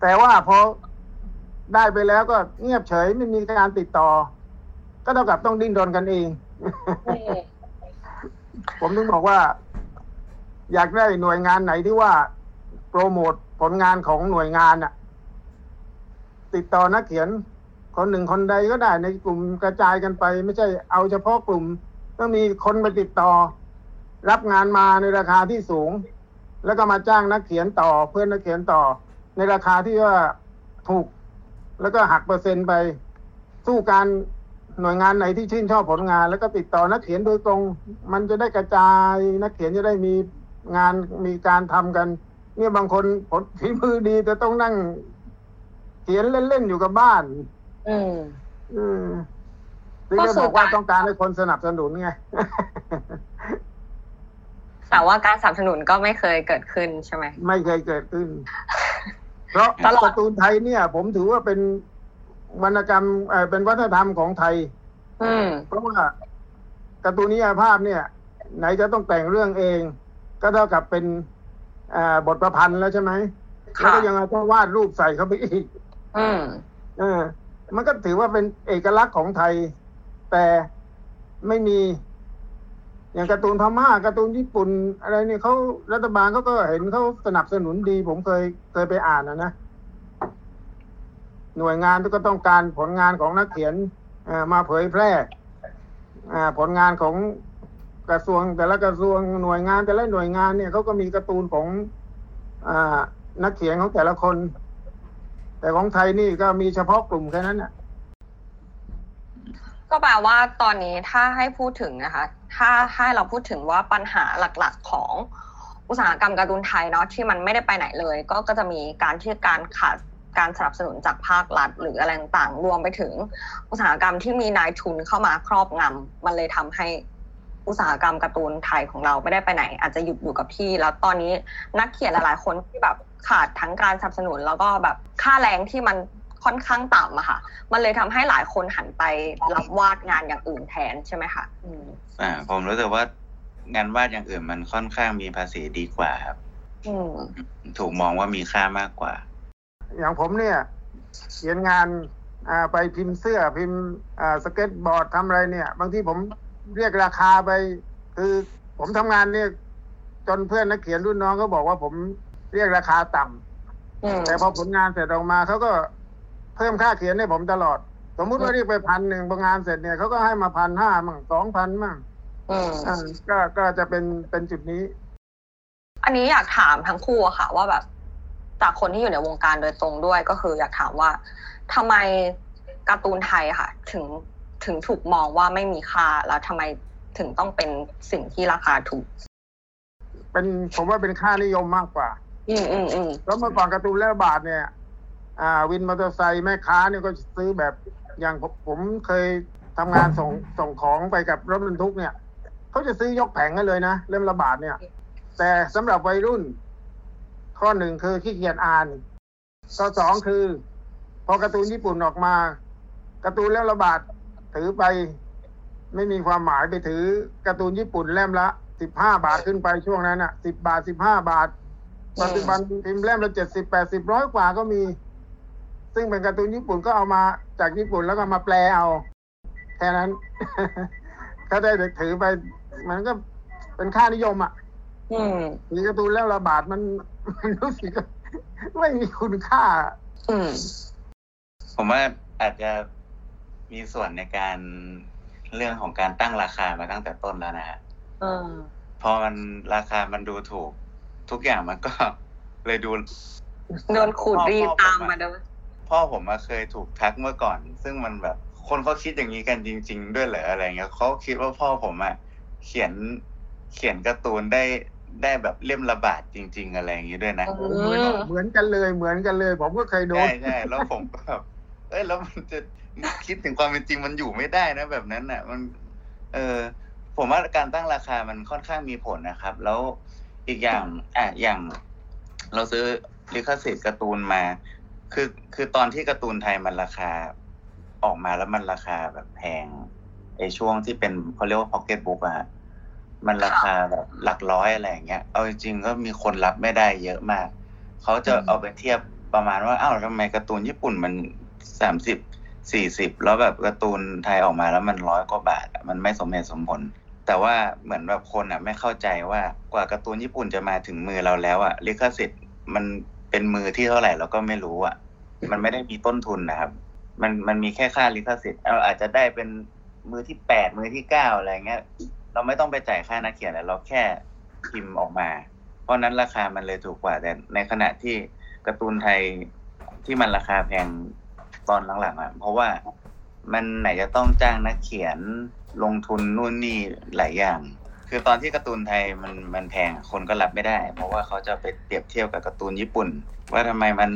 แต่ว่าพอได้ไปแล้วก็เงียบเฉยไม่มีการติดต่อ ก็เท่ากับต้องดิ้นรนกันเองอืมผมถึงบอกว่า อยากได้หน่วยงานไหนที่ว่า โปรโมทผลงานของหน่วยงานน่ะ ติดต่อนักเขียน คนหนึ่งคนใดก็ได้ในกลุ่มกระจายกันไป ไม่ใช่เอาเฉพาะกลุ่ม ต้องมีคนมาติดต่อ รับงานมาในราคาที่สูง แล้วก็มาจ้างนักเขียนต่อ เพื่อนนักเขียนต่อ ในราคาที่ว่าถูก แล้วก็หักเปอร์เซ็นต์ไป สู้การหน่วยงานไหนที่ชื่นชอบผลงาน แล้วก็ติดต่อนักเขียนโดยตรง มันจะได้กระจายนักเขียนจะได้มีงานมีการทำกัน เนี่ยบางคนผลฝีมือดีแต่ต้องนั่ง เขียนเล่นๆอยู่กับบ้าน อืมอืมถึงก็ได้คือบอกว่าการต้องการให้คนสนับสนุนไงแต่ว่าการสนับสนุนก็ไม่เคยเกิดขึ้นใช่ไหมไม่เคยเกิดขึ้น เพราะตลอดการ์ตูนไทยเนี่ย ผมถือว่าเป็นวรรณกรรมเอ่อเป็นวัฒนธรรมของไทยอืมเพราะว่าการ์ตูนนิยายภาพเนี่ย ไหนจะต้องแต่งเรื่องเอง ก็เท่ากับเป็นอ่าบทประพันธ์แล้วใช่ไหมค่ะแล้วก็ยังต้องวาดรูปใส่เข้าไปอีก อืมเออ มันก็ถือว่าเป็นเอกลักษณ์ของไทย แต่ไม่มี อย่างการ์ตูนพม่าการ์ตูนญี่ปุ่น อะไรเนี่ยเขารัฐบาลเขาก็เห็นเขาสนับสนุนดี ผมเคยเคยไปอ่านนะนะหน่วยงานก็ต้องการผลงานของนักเขียนมาเผยแพร่ผลงานของกระทรวง แต่ละกระทรวงหน่วยงานแต่ละหน่วยงานเนี่ยเขาก็มีการ์ตูนของอนักเขียนของแต่ละคน แต่ของไทยนี่ก็มีเฉพาะกลุ่มแค่นั้นน่ะก็แปลว่าตอนนี้ถ้าให้พูดถึงนะคะ ถ้าให้เราพูดถึงว่าปัญหาหลักๆของอุตสาหกรรมการ์ตูนไทยเนาะที่มันไม่ได้ไปไหนเลย ก็ก็จะมีการที่การขาดการสนับสนุนจากภาครัฐ หรืออะไรต่างๆรวมไปถึงอุตสาหกรรมที่มีนายทุนเข้ามาครอบงำมันเลยทำให้ อุตสาหกรรมการ์ตูนไทยของเราไม่ได้ไปไหน อาจจะหยุดอยู่กับที่ แล้วตอนนี้นักเขียนหลายๆ คนที่แบบขาดทั้งการสนับสนุน แล้วก็แบบค่าแรงที่มันค่อนข้างต่ำอะค่ะ มันเลยทำให้หลายคนหันไปรับวาดงานอย่างอื่นแทนใช่ไหมคะอืมอ่า ผมรู้สึกว่างานวาดอย่างอื่นมันค่อนข้างมีภาษีดีกว่าครับอืมถูกมองว่ามีค่ามากกว่า อย่างผมเนี่ยเขียนงานอ่าไปพิมพ์เสื้อพิมพ์อ่าสเก็ตบอร์ดทำอะไรเนี่ย บางทีผม เรียกราคาไป คือผมทำงานเนี่ยจนเพื่อนนักเขียนรุ่นน้องก็บอกว่าผมเรียกราคาต่ำอืมแต่พอผลงานเสร็จออกมาเขาก็เพิ่มค่าเขียนให้ผมตลอด สมมุติว่าเรียกไปพันหนึ่งพองานเสร็จเนี่ยเขาก็ให้มาพันห้ามั่งสองพันมั่งอืมอ่าก็ก็จะเป็นเป็นจุดนี้ อันนี้อยากถามทั้งคู่อะค่ะ ว่าแบบ จากคนที่อยู่ในวงการโดยตรงด้วยก็คือ อยากถามว่าทำไมการ์ตูนไทยอะค่ะ ถึง ถึงถูกมองว่าไม่มีค่าแล้วทำไมถึงต้องเป็นสิ่งที่ราคาถูก เป็นผมว่าเป็นค่านิยมมากกว่า อืมอืมอืมแล้วเมื่อก่อนการ์ตูนแล้วบาทเนี่ย อ่า วินมอเตอร์ไซค์แม่ค้าเนี่ยก็ซื้อแบบอย่างผมผมเคยทำงานส่งส่งของไปกับรถบรรทุกเนี่ยเขาจะซื้อยกแผงกันเลยนะเล่มละบาทเนี่ย แต่สำหรับวัยรุ่น ข้อหนึ่งคือขี้เกียจอ่านข้อสองคือ พอการ์ตูนญี่ปุ่นออกมาการ์ตูนเล่มละบาท ถือไป ไม่มีความหมายไปถือการ์ตูนญี่ปุ่นเล่มละสิบห้าบาทขึ้นไปช่วงนั้นอะสิบบาทสิบห้าบาทปัจจุบันพิมพ์เล่มละเจ็ดสิบแปดสิบร้อยกว่าก็มี ซึ่งเป็นการ์ตูนญี่ปุ่นก็เอามาจากญี่ปุ่นแล้วก็มาแปลเอา แค่นั้นเขาได้ถือไป มันก็เป็นค่านิยมอะอืมถือการ์ตูนแล้วระบาดมันมันรู้สึกว่าไม่มีคุณค่าอืมผมว่าอาจจะ มีส่วนในการเรื่องของการตั้งราคามาตั้งแต่ต้นแล้วนะฮะอืมพอมันราคามันดูถูก ทุกอย่างมันก็เลยดูโดนขูดรีดตามมาด้วยพ่อผมมาเคยถูกทักเมื่อก่อน ซึ่งมันแบบ คนเขาคิดอย่างนี้กันจริง ๆ ด้วยเหรออะไรเงี้ยเขาคิดว่าพ่อผมอะเขียนเขียนการ์ตูนได้ได้แบบเล่มละบาทจริง ๆ อะไรอย่างนี้ด้วยนะอืมเหมือนกันเลยเหมือนกันเลย ผมก็เคยโดนใช่ใช่แล้วผมก็แบบเอ้ยแล้วมันจะ คิดถึงความเป็นจริงมันอยู่ไม่ได้นะ แบบนั้นน่ะ มัน เออผมว่าการตั้งราคามันค่อนข้างมีผลนะครับ แล้วอีกอย่างอะอย่าง เราซื้อลิขสิทธิ์การ์ตูนมา คือคือตอนที่การ์ตูนไทยมันราคาออกมาแล้วมันราคาแบบแพงไอช่วงที่เป็นเขาเรียกว่าพ็อกเก็ตบุ๊กอะฮะมันราคาแบบหลักร้อยอะไรอย่างเงี้ยเอาจริงๆก็มีคนรับไม่ได้เยอะมาก เขาจะเอาไปเทียบประมาณว่าอ้าวทำไมการ์ตูนญี่ปุ่นมันสามสิบ สี่สิบแล้วแบบการ์ตูนไทยออกมาแล้วมันร้อยกว่าบาทมันไม่สมเหตุสมผล แต่ว่าเหมือนแบบคนอะไม่เข้าใจว่ากว่าการ์ตูนญี่ปุ่นจะมาถึงมือเราแล้วอะลิขสิทธิ์มันเป็นมือที่เท่าไหร่เราก็ไม่รู้อะ มันไม่ได้มีต้นทุนนะครับ มันมันมีแค่ค่าลิขสิทธิ์เราอาจจะได้เป็นมือที่แปดมือที่เก้าอะไรเงี้ย เราไม่ต้องไปจ่ายค่านักเขียนแล้วเราแค่พิมพ์ออกมา เพราะนั้นราคามันเลยถูกกว่าแต่ในขณะที่การ์ตูนไทยที่มันราคาแพง ตอนหลังๆอะเพราะว่ามันไหนจะต้องจ้างนักเขียนลงทุนนู่นนี่หลายอย่าง คือตอนที่การ์ตูนไทยมันมันแพงคนก็รับไม่ได้ เพราะว่าเขาจะไปเปรียบเทียบกับการ์ตูนญี่ปุ่น ว่าทำไมมัน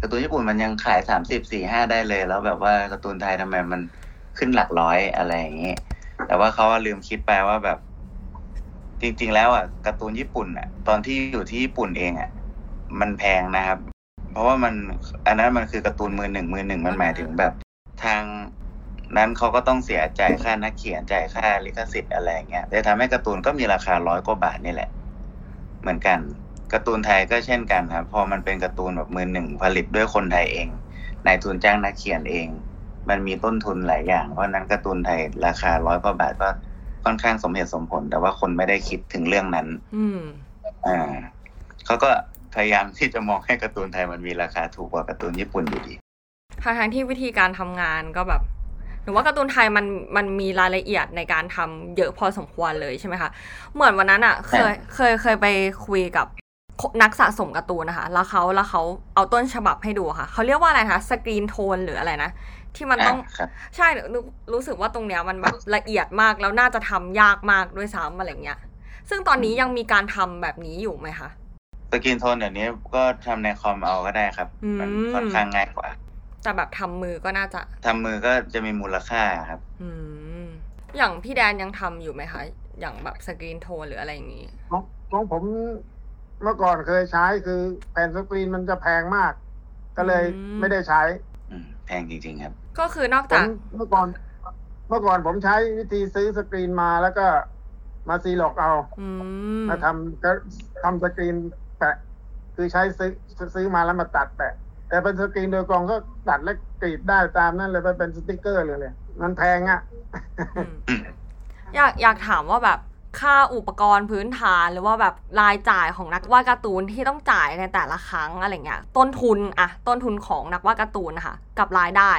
การ์ตูนญี่ปุ่นมันยังขายสามสิบสี่ห้าได้เลย แล้วแบบว่าการ์ตูนไทยทำไมมันขึ้นหลักร้อยอะไรอย่างนี้แต่ว่าเขาลืมคิดไปว่าแบบ จริง ๆ แล้วอะการ์ตูนญี่ปุ่นอะ ตอนที่อยู่ที่ญี่ปุ่นเองอะมันแพงนะครับ เพราะว่ามันอันนั้นมันคือการ์ตูนมือหนึ่งมือหนึ่งมันหมายถึงแบบ ทางนั้นเขาก็ต้องเสียจ่ายค่านักเขียนจ่ายค่าลิขสิทธิ์อะไรเงี้ยแต่ทำให้การ์ตูนก็มีราคาร้อยกว่าบาทนี่แหละ เหมือนกันการ์ตูนไทยก็เช่นกันครับพอมันเป็นการ์ตูนแบบมือหนึ่งผลิตด้วยคนไทยเองนายทุนจ้างนักเขียนเอง มันมีต้นทุนหลายอย่าง เพราะฉะนั้นการ์ตูนไทยราคาร้อยกว่าบาทก็ค่อนข้างสมเหตุสมผล แต่ว่าคนไม่ได้คิดถึงเรื่องนั้น อืมอ่าเขาก็ พยายามที่จะมองให้การ์ตูนไทยมันมีราคาถูกกว่าการ์ตูนญี่ปุ่นอยู่ดีทางทางๆที่วิธีการทำงานก็แบบหนูว่าการ์ตูนไทยมันมันมีรายละเอียดในการทำเยอะพอสมควรเลยใช่ไหมคะเหมือนวันนั้นอะเคยเคยเคยไปคุยกับนักสะสมการ์ตูนนะคะ แล้วเขาแล้วเขาเอาต้นฉบับให้ดูค่ะเขาเรียกว่าอะไรคะ screentone หรืออะไรนะที่มันต้องอ่าครับใช่รู้รู้สึกว่าตรงเนี้ยมันแบบละเอียดมากแล้วน่าจะทำยากมากด้วยซ้ำอะไรเงี้ย ซึ่งตอนนี้ยังมีการทำแบบนี้อยู่ไหมคะ screentone เดี๋ยวนี้ก็ทำในคอมเอาก็ได้ครับอืมมันค่อนข้างง่ายกว่า แต่แบบทำมือก็น่าจะทำมือก็จะมีมูลค่าครับ อืมอย่างพี่แดนยังทำอยู่ไหมคะ อย่างแบบ screentone หรืออะไรอย่างนี้ของของผมเมื่อก่อนเคยใช้คือแผ่นสกรีนมันจะแพงมาก ก็เลยอืมไม่ได้ใช้อืมแพงจริง ๆ ครับ ก็คือนอกผจากมเมื่อก่อน เมื่อก่อนผมใช้วิธีซื้อสกรีนมาแล้วก็มาซีร็อกซ์เอาอืมมาทำก็ทำสกรีน แปะ คือใช้ซื้อซื้อมาแล้วมาตัดแปะ แต่เป็นสกรีนโดยกองก็ตัดและกรีดได้ตามนั่นเลยไปเป็นสติกเกอร์เลยเลย มันแพงอะอืมอยากอยากถามว่าแบบค่าอุปกรณ์พื้นฐานหรือว่าแบบรายจ่ายของนักวาดการ์ตูนที่ต้องจ่ายในแต่ละครั้งอะไรเงี้ยต้นทุนอะต้นทุนของนักวาดการ์ตูนนะคะกับรายได้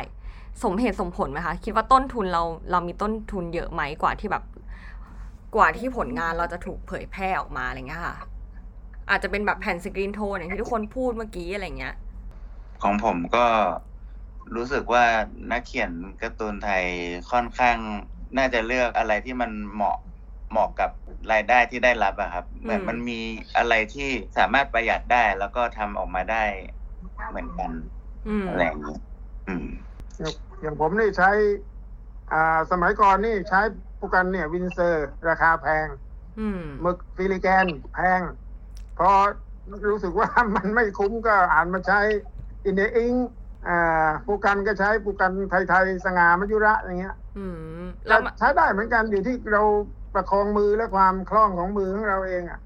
สมเหตุสมผลไหมคะคิดว่าต้นทุนเราเรามีต้นทุนเยอะไหมกว่าที่แบบ กว่าที่ผลงานเราจะถูกเผยแพร่ออกมาอะไรเงี้ยค่ะ อาจจะเป็นแบบแผ่น screen tone อย่างที่ทุกคนพูดเมื่อกี้อะไรเงี้ย ของผมก็รู้สึกว่านักเขียนการ์ตูนไทยค่อนข้างน่าจะเลือกอะไรที่มันเหมาะเหมาะกับรายได้ที่ได้รับอะครับ เหมือนอืมมันมีอะไรที่สามารถประหยัดได้แล้วก็ทำออกมาได้เหมือนกันอืมอะไรอย่างนี้อืมอย่างอย่างผมนี่ใช้ อ่า สมัยก่อนนี่ใช้โปรแกรมเนี่ย Winsor ราคาแพงอืมหมึกฟิลิแกนแพง พอรู้สึกว่ามันไม่คุ้มก็อ่านมาใช้อินเดียอิงอ่าปูกันก็ใช้ปูกันไทยๆสง่ามยุระอย่างเงี้ยอืมแล้วมันใช้ได้เหมือนกันอยู่ที่เราประคองมือและความคล่องของมือของเราเองอะ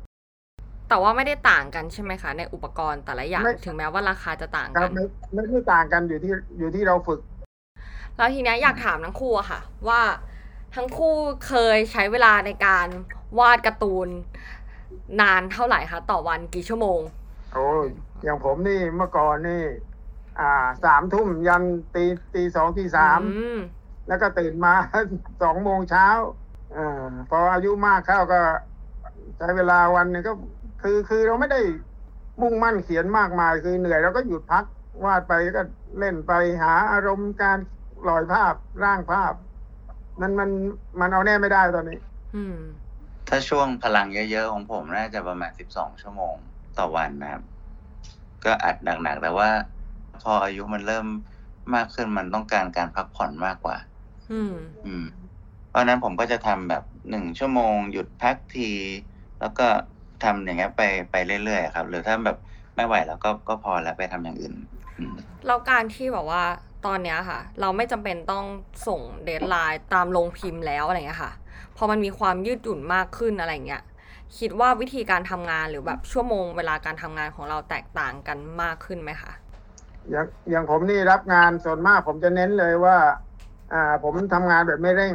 แต่ว่าไม่ได้ต่างกันใช่ไหมคะ ในอุปกรณ์แต่ละอย่างไม่ถึงแม้ว่าราคาจะต่างครักับนไม่ไม่ได้ต่างกันอยู่ที่อยู่ที่เราฝึก แล้วทีเนี้ยอยากถามทั้งคู่อะค่ะ ว่าทั้งคู่เคยใช้เวลาในการวาดการ์ตูน นานเท่าไหร่คะต่อวันกี่ชั่วโมง โอ้ยอย่างผมนี่เมื่อก่อนนี่ อ่าสามทุ่มยันตีตีสองตีสามอืมแล้วก็ตื่นมา สองโมงเช้าอาพออายุมากเข้าก็ ใช้เวลาวันหนึงก็คือคือเราไม่ได้มุ่งมั่นเขียนมากมาย คือเหนื่อยเราก็หยุดพักวาดไปก็เล่นไปหาอารมณ์การลอยภาพร่างภาพ มันมันมันเอาแน่ไม่ได้ตอนนี้ อืม ถ้าช่วงพลังเยอะๆของผมน่าจะประมาณสิบสองชั่วโมงต่อวันนะครับ ก็อัดหนักๆ แต่ว่าพออายุมันเริ่มมากขึ้นมันต้องการการพักผ่อนมากกว่า อืม อืม เพราะฉะนั้นผมก็จะทำแบบหนึ่งชั่วโมง หยุดพักที แล้วก็ทำอย่างเงี้ยไปไปเรื่อยๆครับ หรือถ้าแบบไม่ไหวแล้วก็ก็พอแล้วไปทำอย่างอื่นอืมแล้วการที่แบบว่าตอนเนี้ยค่ะ เราไม่จำเป็นต้องส่งเดทไลน์ตามลงพิมพ์แล้วอะไรเงี้ยค่ะพ อมันมีความยืดหยุ่นมากขึ้นอะไรเงี้ยคิดว่าวิธีการทำงานหรือแบบชั่วโมงเวลาการทำงานของเราแตกต่างกันมากขึ้นไหมคะอย่างอย่างผมนี่รับงานส่วนมาก ผมจะเน้นเลยว่า อ่า ผมทำงานแบบไม่เร่ง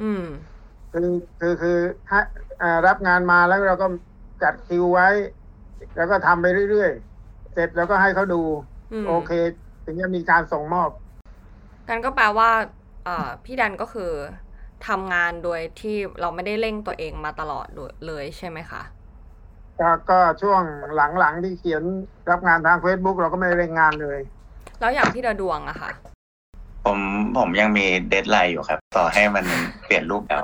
อืมคือคือคือถ้าอ่ารับงานมาแล้วเราก็จัดคิวไว้ แล้วก็ทำไปเรื่อยๆ เสร็จแล้วก็ให้เขาดูอืมโอเค ถึงจะมีการส่งมอบ กันก็แปลว่าเอ่อพี่ดันก็คือ ทำงานโดยที่เราไม่ได้เร่งตัวเองมาตลอดเลยใช่ไหมคะก็ก็ช่วงหลังๆที่เขียนรับงานทาง Facebook เราก็ไม่ได้เร่งงานเลย แล้วอย่างพี่ดาดวงอะค่ะ ผมผมยังมี deadline อยู่ครับ ต่อให้มันเปลี่ยนรูปแล้ว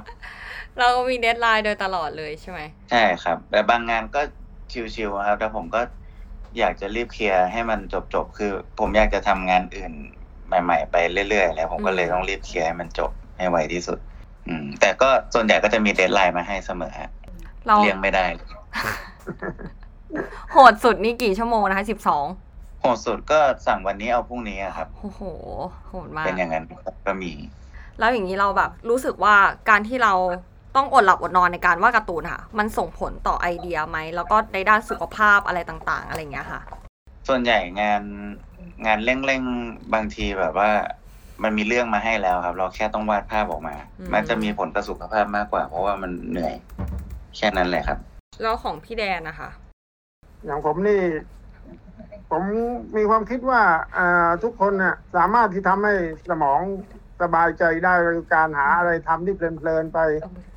เราก็มี deadline โดยตลอดเลยใช่ไหมใช่ครับ แต่บางงานก็ชิวๆครับ แต่ผมก็อยากจะรีบเคลียร์ให้มันจบๆ คือ ผมอยากจะทำงานอื่นใหม่ ๆ ไปเรื่อยๆ แล้วผมก็เลยต้องรีบเคลียร์ให้มันจบให้ไวที่สุด อืม แต่ก็ส่วนใหญ่ก็จะมี deadline มาให้เสมอฮะเราเลี่ยงไม่ได้ โหดสุดนี่กี่ชั่วโมงนะคะสิบสองโหดสุดก็สั่งวันนี้เอาพรุ่งนี้อะครับโอ้โหโหดมากเป็นอย่างนั้นก็มี แล้วอย่างนี้เราแบบ รู้สึกว่าการที่เราต้องอดหลับอดนอนในการวาดการ์ตูนค่ะ มันส่งผลต่อไอเดียไหม แล้วก็ในด้านสุขภาพอะไรต่าง ๆ อะไรอย่างเงี้ยค่ะ ส่วนใหญ่งานงานเร่งๆ บางทีแบบว่า มันมีเรื่องมาให้แล้วครับ เราแค่ต้องวาดภาพออกมาอืมมันจะมีผลกับสุขภาพมากกว่า เพราะว่ามันเหนื่อย แค่นั้นแหละครับ แล้วของพี่แดนนะคะ อย่างผมนี่ ผมมีความคิดว่าอ่าทุกคนน่ะสามารถที่ทำให้สมองสบายใจได้โดยการหาอะไรทำที่เพลินๆไป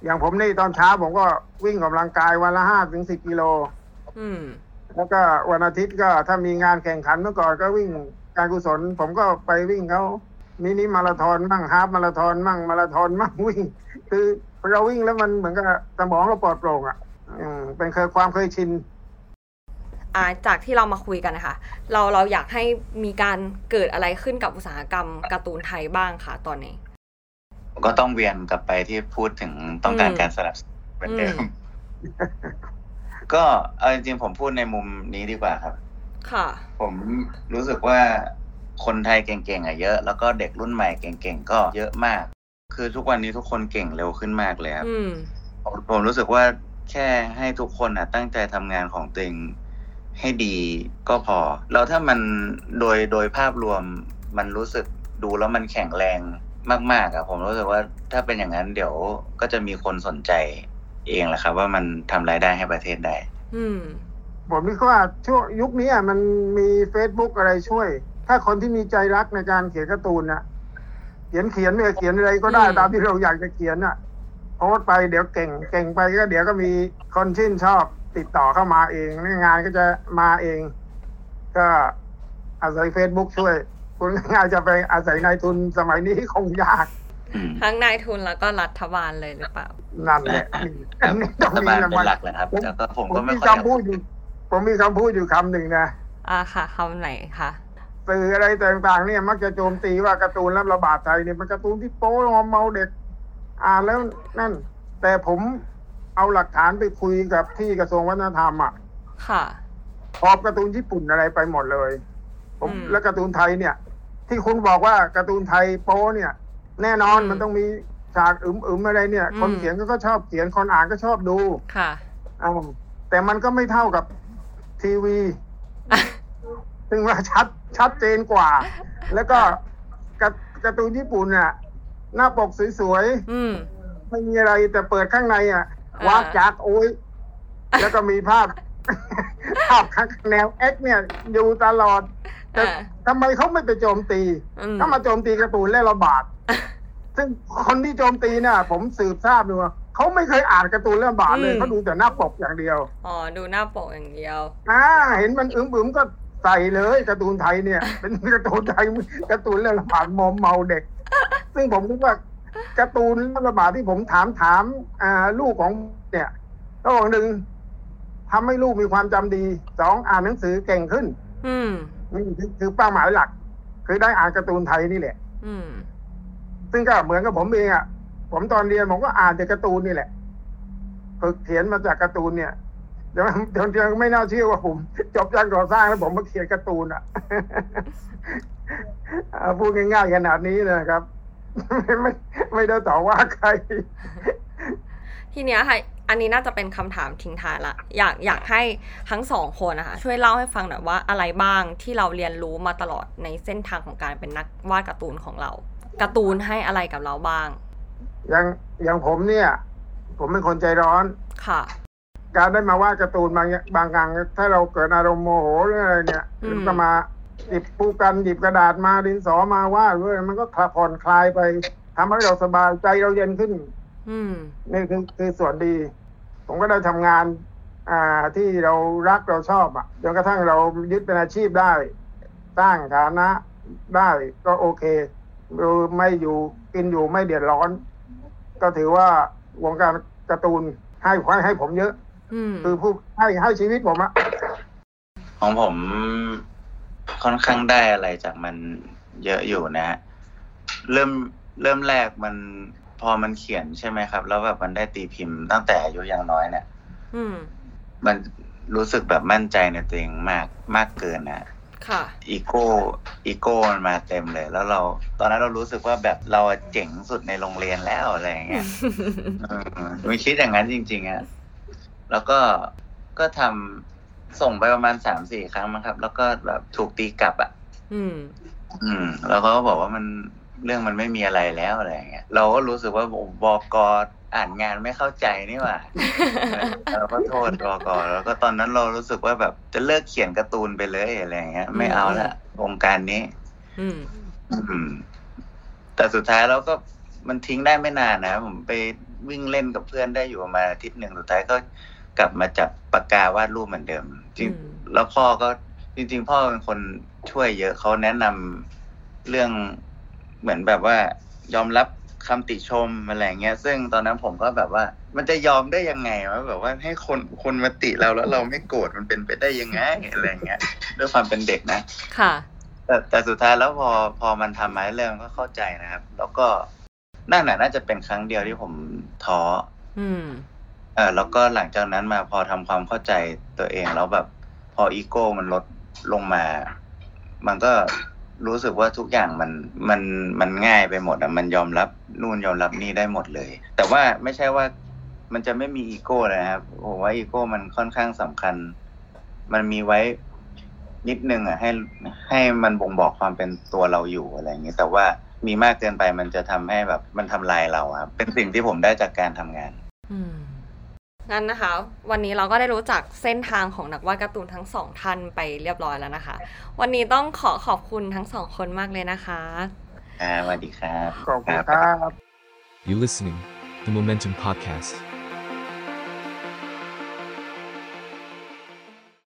อย่างผมนี่ตอนเช้าผมก็วิ่งออกกำลังกายวันละห้าถึงสิบกิโลอืมแล้วก็วันอาทิตย์ก็ถ้ามีงานแข่งขันเมื่อก่อนก็วิ่งการกุศล ผมก็ไปวิ่งเขา มินิมาราธอนมั่งฮาฟมาราธอนมั่งมาราธอนมั่งวิ่ง คือเราวิ่งแล้วมันเหมือนกับสมองเราปลอดโปร่งอะอืมเป็นเคยความเคยชินอ่าจากที่เรามาคุยกันนะคะ เราเราอยากให้มีการเกิดอะไรขึ้นกับอุตสาหกรรมการ์ตูนไทยบ้างค่ะตอนนี้ ก็ต้องเวียนกลับไปที่พูดถึงต้องการอืมการสนับสนุนเหมือนเดิมอืมก็เอาจริงๆผมพูดในมุมนี้ดีกว่าครับ ค่ะ ผมรู้สึกว่า คนไทยเก่งๆอะเยอะ แล้วก็เด็กรุ่นใหม่เก่งๆก็เยอะมาก คือทุกวันนี้ทุกคนเก่งเร็วขึ้นมากเลยครับอืมผมผมรู้สึกว่าแค่ให้ทุกคนอะตั้งใจทำงานของตัวเองให้ดีก็พอ แล้วถ้ามันโดยโดยภาพรวมมันรู้สึกดูแล้วมันแข็งแรงมากๆอะผมรู้สึกว่าถ้าเป็นอย่างนั้นเดี๋ยวก็จะมีคนสนใจเองแหละครับ ว่ามันทำรายได้ให้ประเทศได้ อืมผมคิดว่าช่วงยุคนี้อะมันมี Facebook อะไรช่วย ถ้าคนที่มีใจรักในการเขียนการ์ตูนน่ะ เขียนเขียนเนี่ยเขียนอะไรก็ได้อืมตามที่เราอยากจะเขียนน่ะโพสต์ไปเดี๋ยวเก่งเก่งไปก็เดี๋ยวก็มีคนชื่นชอบติดต่อเข้ามาเองงานก็จะมาเอง ก็อาศัย Facebook ช่วย คุณงานจะไปอาศัยนายทุนสมัยนี้คงยากอืมทั้งนายทุนแล้วก็รัฐบาลเลยหรือเปล่า นั่นแหละนี่อันนี้ต้รัองฐมีบาลรางเป็วัลนหลักเลยครับผมแต่ก็ผมผมก็ไม่มีค่อยอยากคำพูดอยู่ผมมีคำพูดอยู่คำหนึ่งนะ อ่าค่ะคำไหนคะ สื่ออะไรต่างๆ เนี่ยมักจะโจมตีว่าการ์ตูนและระบาดไทยเนี่ยมันการ์ตูนที่โป๊มอมเมาเด็ก อ่านแล้วนั่น แต่ผมเอาหลักฐานไปคุยกับที่กระทรวงวัฒนธรรมอะค่ะพอบการ์ตูนญี่ปุ่นอะไรไปหมดเลย ผมอืมและการ์ตูนไทยเนี่ย ที่คุณบอกว่าการ์ตูนไทยโป๊เนี่ย แน่นอนอืมมันต้องมีฉากอึมๆอะไรเนี่ยอืมคนเขียนก็ชอบเขียนคนอ่านก็ชอบดูค่ะอ่าแต่มันก็ไม่เท่ากับทีวี ซึ่งว่าชัด ชัดเจนกว่า แล้วก็การการ์ตูนญี่ปุ่นน่ะ หน้าปกสวยอืมๆไม่มีอะไรแต่เปิดข้างในอะอ่าวักจากโอ้ยแล้วก็มีภาพภาพข้างแนวเอ็กเนี่ยอยู่ตลอดแต่อ่าทำไมเขาไม่ไปโจมตีอืมถ้ามาโจมตีการ์ตูนและระบาดซึ่งคนที่โจมตีเนี่ยผมสืบทราบดูว่าเขาไม่เคยอ่านการ์ตูนเรื่องบาทเลยอืมเขาดูแต่หน้าปกอย่างเดียว อ๋อ ดูหน้าปกอย่างเดียว อ่า เห็นมันอึมอึมๆก็ ใส่เลยการ์ตูนไทยเนี่ย เป็นการ์ตูนไทยการ์ตูนเรื่องระบาดมอมเมาเด็ก ซึ่งผมคิดว่าการ์ตูนเรื่องระบาดที่ผมถามถามอ่าลูกของเนี่ยระหว่างหนึ่งทำให้ลูกมีความจำดีสองอ่านหนังสือเก่งขึ้น อืมนี่คือคือเป้าหมายหลัก คือได้อ่านการ์ตูนไทยนี่แหละ อืมซึ่งก็เหมือนกับผมเองอะผมตอนเรียนผมก็อ่านแต่การ์ตูนนี่แหละฝึกเขียนมาจากการ์ตูนเนี่ย เดี๋ยวเดี๋ยวยังไม่น่าเชื่อว่าผม จบจากก่อสร้างแล้วผมมาเขียนการ์ตูนอะอ่าพูดง่ายๆขนาดนี้นะครับไม่ไม่ไม่ได้ต่อว่าใคร ทีเนี้ยค่ะ อันนี้น่าจะเป็นคำถามทิ้งท้ายละ อยากอยากให้ทั้งสองคนนะคะช่วยเล่าให้ฟังหน่อยว่าอะไรบ้างที่เราเรียนรู้มาตลอดในเส้นทางของการเป็นนักวาดการ์ตูนของเราการ์ตูนให้อะไรกับเราบ้าง อย่างอย่างผมเนี่ย ผมเป็นคนใจร้อนค่ะ การได้มาวาดการ์ตูนบางอย่างบางครั้งถ้าเราเกิดอารมณ์โมโหหรืออะไรเนี่ยอืมก็มาหยิบปูกันหยิบกระดาษมาดินสอมาวาดด้วยมันก็ผ่อนคลายไปทำให้เราสบายใจเราเย็นขึ้น อืมนี่คือคือส่วนดี ผมก็ได้ทำงาน อ่าที่เรารักเราชอบอะจนกระทั่งเรายึดเป็นอาชีพได้สร้างฐานะได้ก็โอเคเราไม่อยู่กินอยู่ไม่เดือดร้อน ก็ถือว่าวงการการ์ตูนให้ให้ให้ผมเยอะอืม คือผู้ให้ให้ชีวิตผมอะของผมค่อนข้างได้อะไรจากมันเยอะอยู่นะฮะเริ่มเริ่มแรกมันพอมันเขียนใช่ไหมครับ แล้วแบบมันได้ตีพิมพ์ตั้งแต่อายุยังน้อยเนี่ยอืมมันรู้สึกแบบมั่นใจในตัวเองมากมากเกินนะค่ะอีโก้อีโก้มันมาเต็มเลย แล้วเรา ตอนนั้นเรารู้สึกว่าแบบเราเจ๋งสุดในโรงเรียนแล้วอะไรอย่างเงี้ยเออมีคิดอย่างนั้นจริงๆอะ แล้วก็ก็ทำส่งไปประมาณสามสี่ครั้งมั้งครับ แล้วก็แบบถูกตีกลับอะอืม อืม แล้วเขาก็บอกว่ามันเรื่องมันไม่มีอะไรแล้วอะไรอย่างเงี้ย เราก็รู้สึกว่าบอกกอ่านงานไม่เข้าใจนี่หว่าเราก็โทษบอกอแล้วก็ตอนนั้นเรารู้สึกว่าแบบจะเลิกเขียนการ์ตูนไปเลยอะไรอย่างเงี้ย ไม่เอาละวงการนี้ อืม อืม แต่สุดท้ายเราก็มันทิ้งได้ไม่นานนะผมไปวิ่งเล่นกับเพื่อนได้อยู่ประมาณอาทิตย์หนึ่งสุดท้ายก็ กลับมาจับปากกาวาดรูปเหมือนเดิม จริงอืมแล้วพ่อก็จริง ๆ พ่อเป็นคนช่วยเยอะเขาแนะนำเรื่องเหมือนแบบว่ายอมรับคำติชมอะไรเงี้ย ซึ่งตอนนั้นผมก็แบบว่า มันจะยอมได้ยังไงวะแบบว่าให้คนคนมาติเราแล้วเราไม่โกรธมันเป็นไปได้ยังไงอะไรเงี้ยด้วยความเป็นเด็กนะ ค่ะ แต่แต่สุดท้ายแล้วพอพอมันทำมาเรื่อยๆก็เข้าใจนะครับ แล้วก็นั่นน่ะน่าจะเป็นครั้งเดียวที่ผมท้ออืมเออแล้วก็หลังจากนั้นมาพอทำความเข้าใจตัวเองแล้วแบบ พออีโก้มันลดลงมา มันก็รู้สึกว่าทุกอย่างมันมันมันง่ายไปหมดอะมันยอมรับนู่นยอมรับนี่ได้หมดเลย แต่ว่าไม่ใช่ว่ามันจะไม่มีอีโก้นะครับผมว่าอีโก้มันค่อนข้างสำคัญ มันมีไว้นิดนึงอะให้ให้มันบ่งบอกความเป็นตัวเราอยู่อะไรอย่างเงี้ยแต่ว่ามีมากเกินไปมันจะทำให้แบบมันทำลายเราครับเป็นสิ่งที่ผมได้จากการทำงาน อืม งั้นนะคะ วันนี้เราก็ได้รู้จักเส้นทางของนักวาดการ์ตูนทั้งสองท่านไปเรียบร้อยแล้วนะคะ วันนี้ต้องขอขอบคุณทั้งสองคนมากเลยนะคะครับสวัสดีครับขอบคุณครับ You listening, the Momentum Podcast.